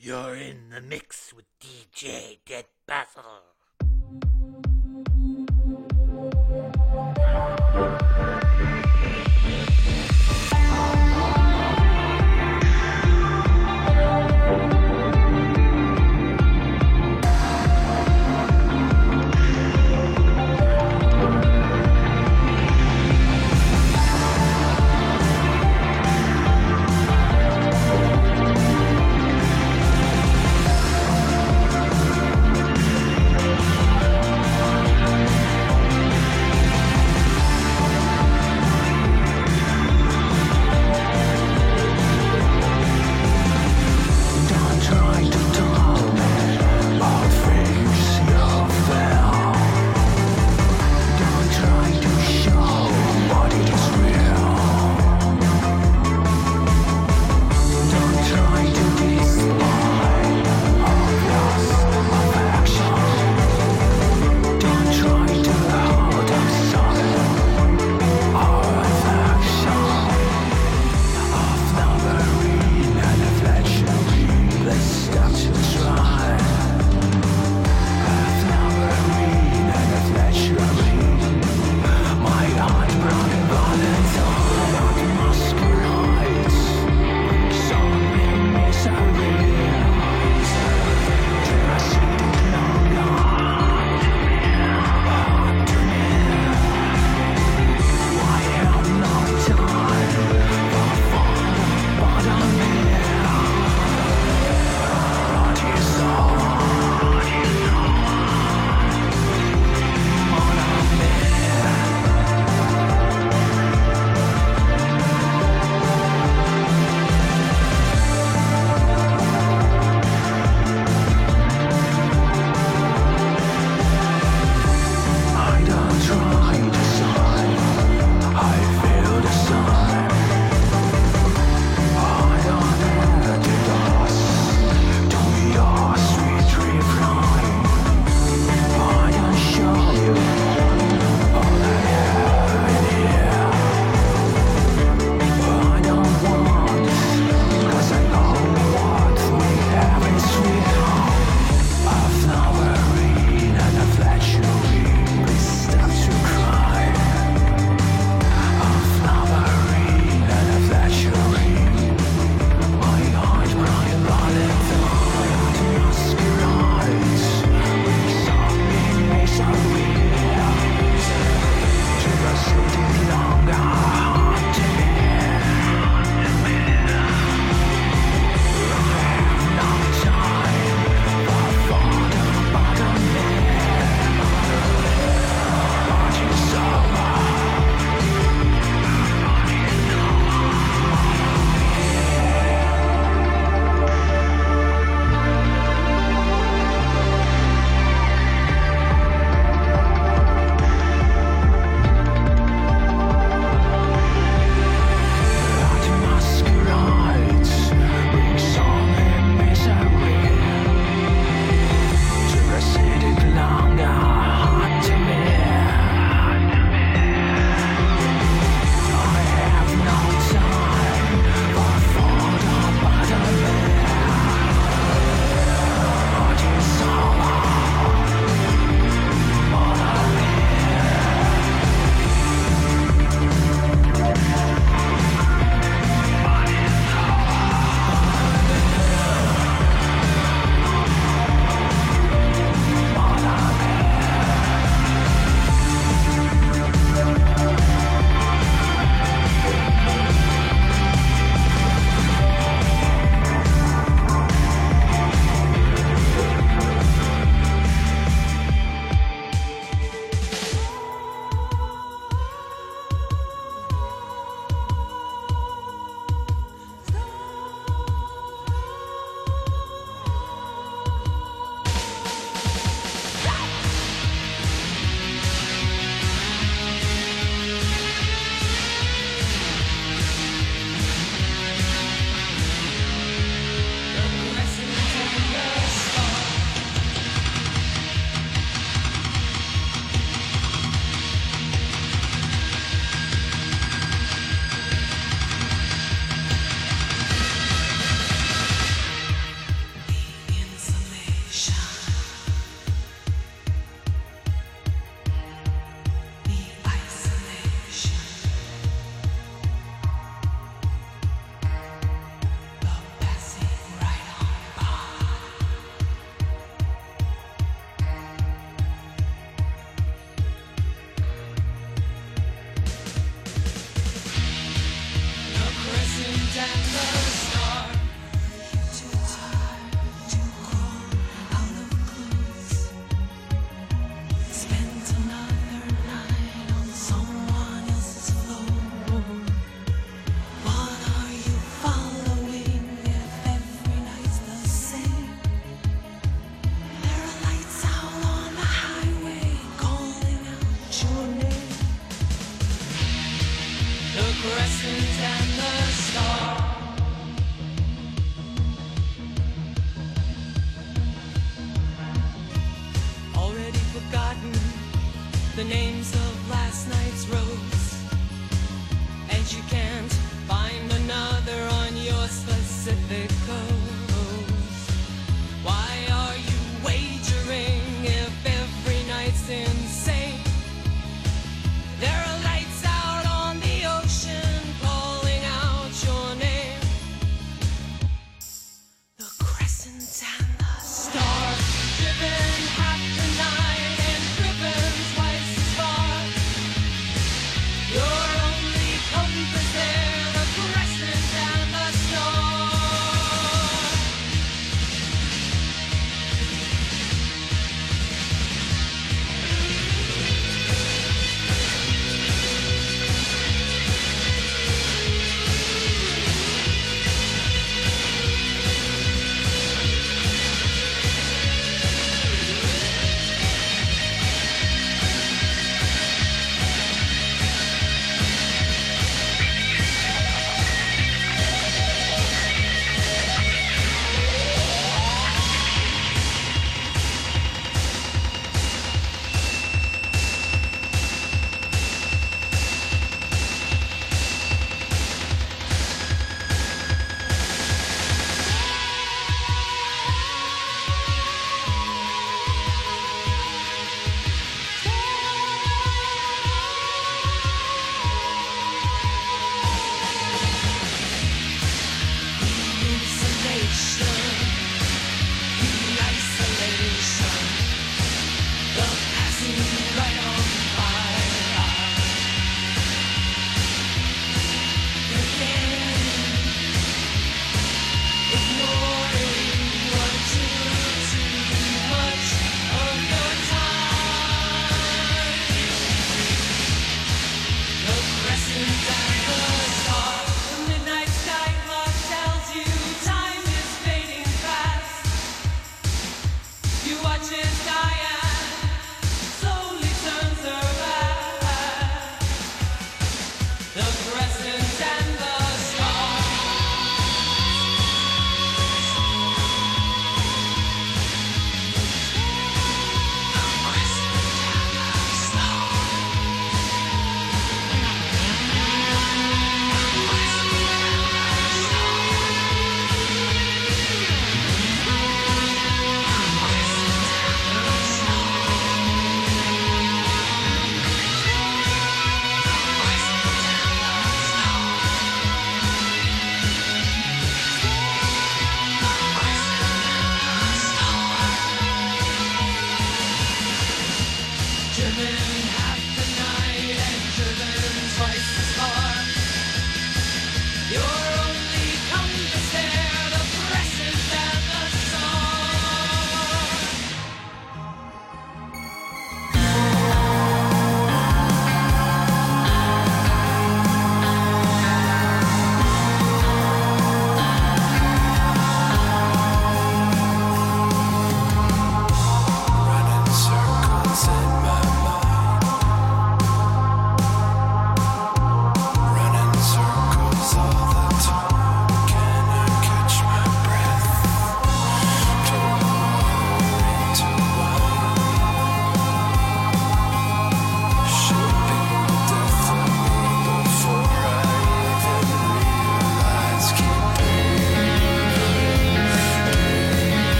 You're in the mix with DJ Dead Basil.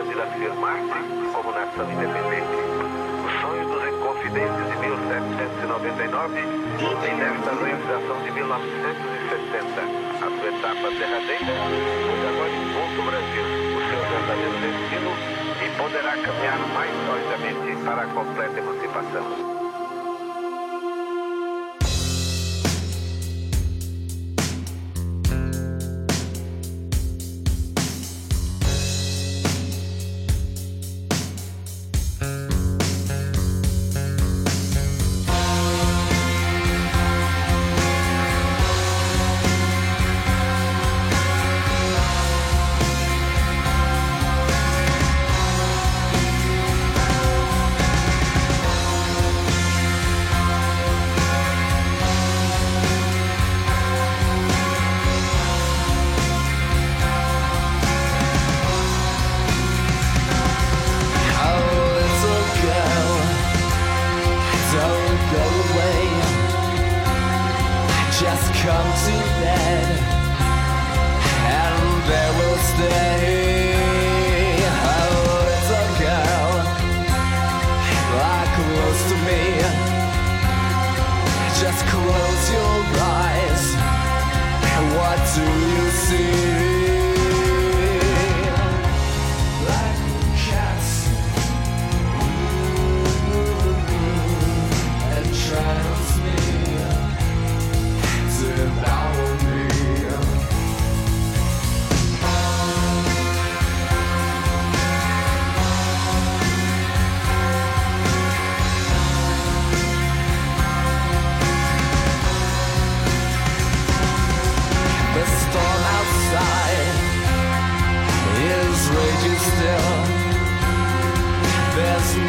Brasil afirmar-se como nação independente. O sonho dos Inconfidentes de 1799 e nesta realização de 1960, a sua etapa derradeira, onde agora encontra o Brasil o seu verdadeiro destino e poderá caminhar mais solidamente para a completa emancipação.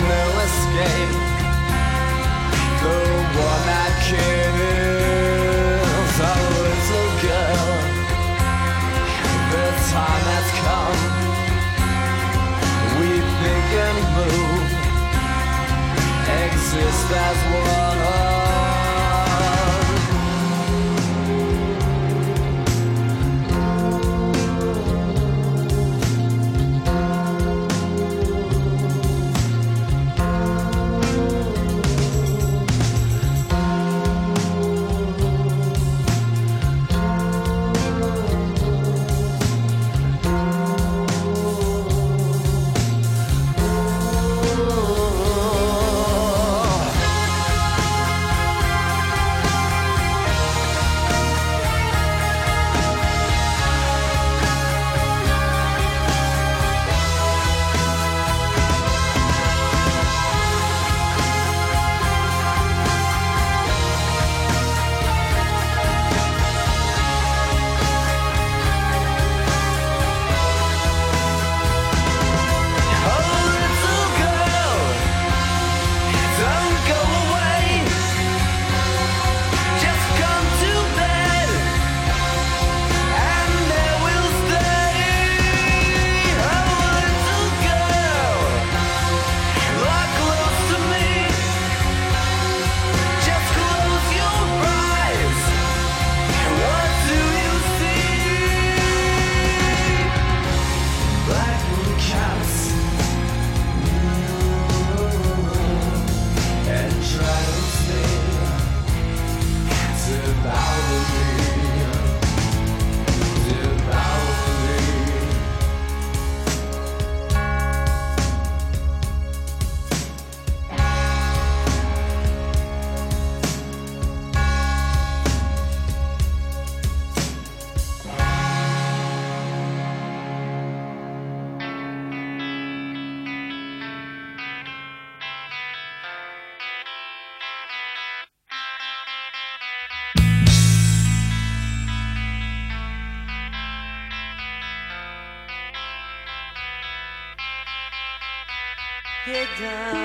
No escape. The one that kills a little girl. The time has come. We think and move, exist as hidden